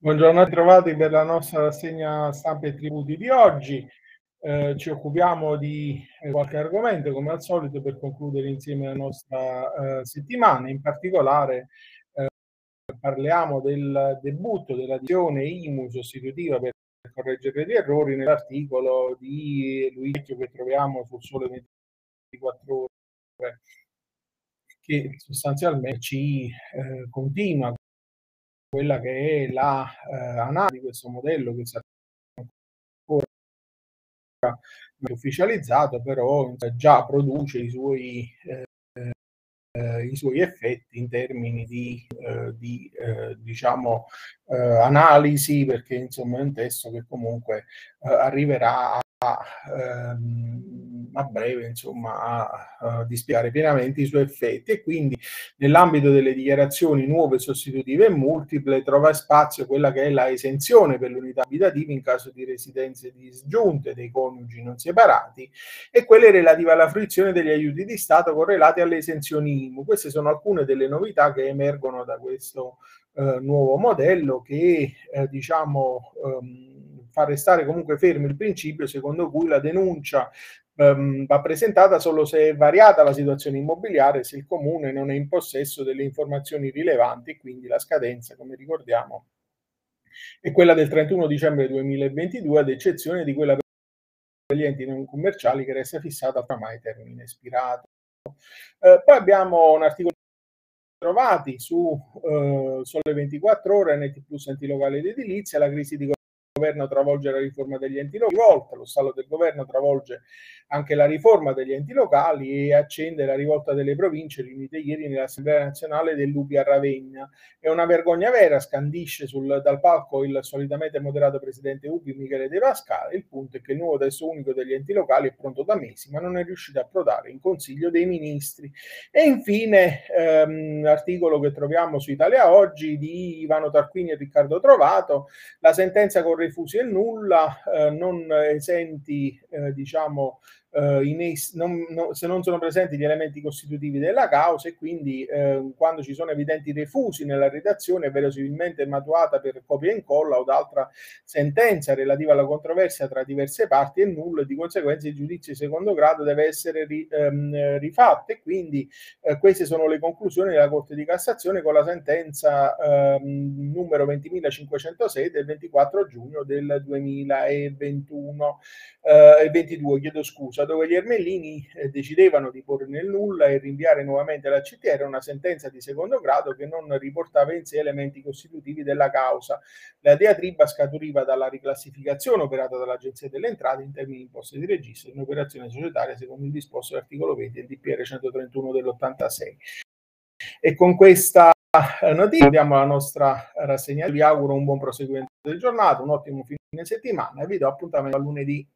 Buongiorno a trovati per la nostra rassegna stampa e tributi di oggi. Eh, ci occupiamo di eh, qualche argomento come al solito per concludere insieme la nostra eh, settimana. In particolare eh, parliamo del debutto dell'adesione IMU sostitutiva per correggere gli errori nell'articolo di Luigi che troviamo sul Sole 24 ore che sostanzialmente ci eh, continua quella che è la eh, analisi di questo modello che sarà ancora ufficializzato, però già produce i suoi, eh, eh, i suoi effetti in termini di, eh, di eh, diciamo, eh, analisi, perché insomma è un testo che comunque arriverà a ehm, a breve insomma a, a dispiegare pienamente i suoi effetti e quindi nell'ambito delle dichiarazioni nuove, sostitutive e multiple trova spazio quella che è la esenzione per l'unità abitativa in caso di residenze disgiunte dei coniugi non separati e quelle relative alla fruizione degli aiuti di Stato correlati alle esenzioni IMU. Queste sono alcune delle novità che emergono da questo eh, nuovo modello che eh, diciamo ehm, fa restare comunque fermo il principio secondo cui la denuncia ehm, va presentata solo se è variata la situazione immobiliare, se il comune non è in possesso delle informazioni rilevanti e quindi la scadenza, come ricordiamo, è quella del 31 dicembre 2022, ad eccezione di quella per gli enti non commerciali che resta fissata oramai termine espirato. Eh, poi abbiamo un articolo trovati su eh, Sole 24 ore, NT Plus enti locali ed edilizia, la crisi di governo travolge la riforma degli enti locali, rivolta, lo stallo del governo travolge anche la riforma degli enti locali e accende la rivolta delle province riunite ieri nell'Assemblea nazionale dell'Ubi a Ravenna. È una vergogna vera, scandisce sul, dal palco il solitamente moderato presidente Ubi Michele De Pascale. Il punto è che il nuovo testo unico degli enti locali è pronto da mesi, ma non è riuscito a approdare in Consiglio dei Ministri. E infine, ehm, articolo che troviamo su Italia Oggi di Ivano Tarquini e Riccardo Trovato, la sentenza con refusi e nulla, eh, non esenti, eh, diciamo, eh, non, no, se non sono presenti gli elementi costitutivi della causa e quindi eh, quando ci sono evidenti refusi nella redazione verosimilmente maturata per copia e incolla o d'altra sentenza relativa alla controversia tra diverse parti è nullo e di conseguenza il giudizio di secondo grado deve essere ri, ehm, rifatto. E quindi eh, queste sono le conclusioni della Corte di Cassazione con la sentenza ehm, numero 20.506 del 24 giugno del 2021 eh, 22 chiedo scusa dove gli Ermellini eh, decidevano di porre nel nulla e rinviare nuovamente la CTR una sentenza di secondo grado che non riportava in sé elementi costitutivi della causa. La diatriba scaturiva dalla riclassificazione operata dall'Agenzia delle Entrate in termini di imposte di registro in operazione societaria secondo il disposto dell'articolo 20 del DPR 131 dell'86. E con questa notizia diamo la nostra rassegna. Vi auguro un buon proseguimento del giornato, un ottimo fine settimana e vi do appuntamento a lunedì.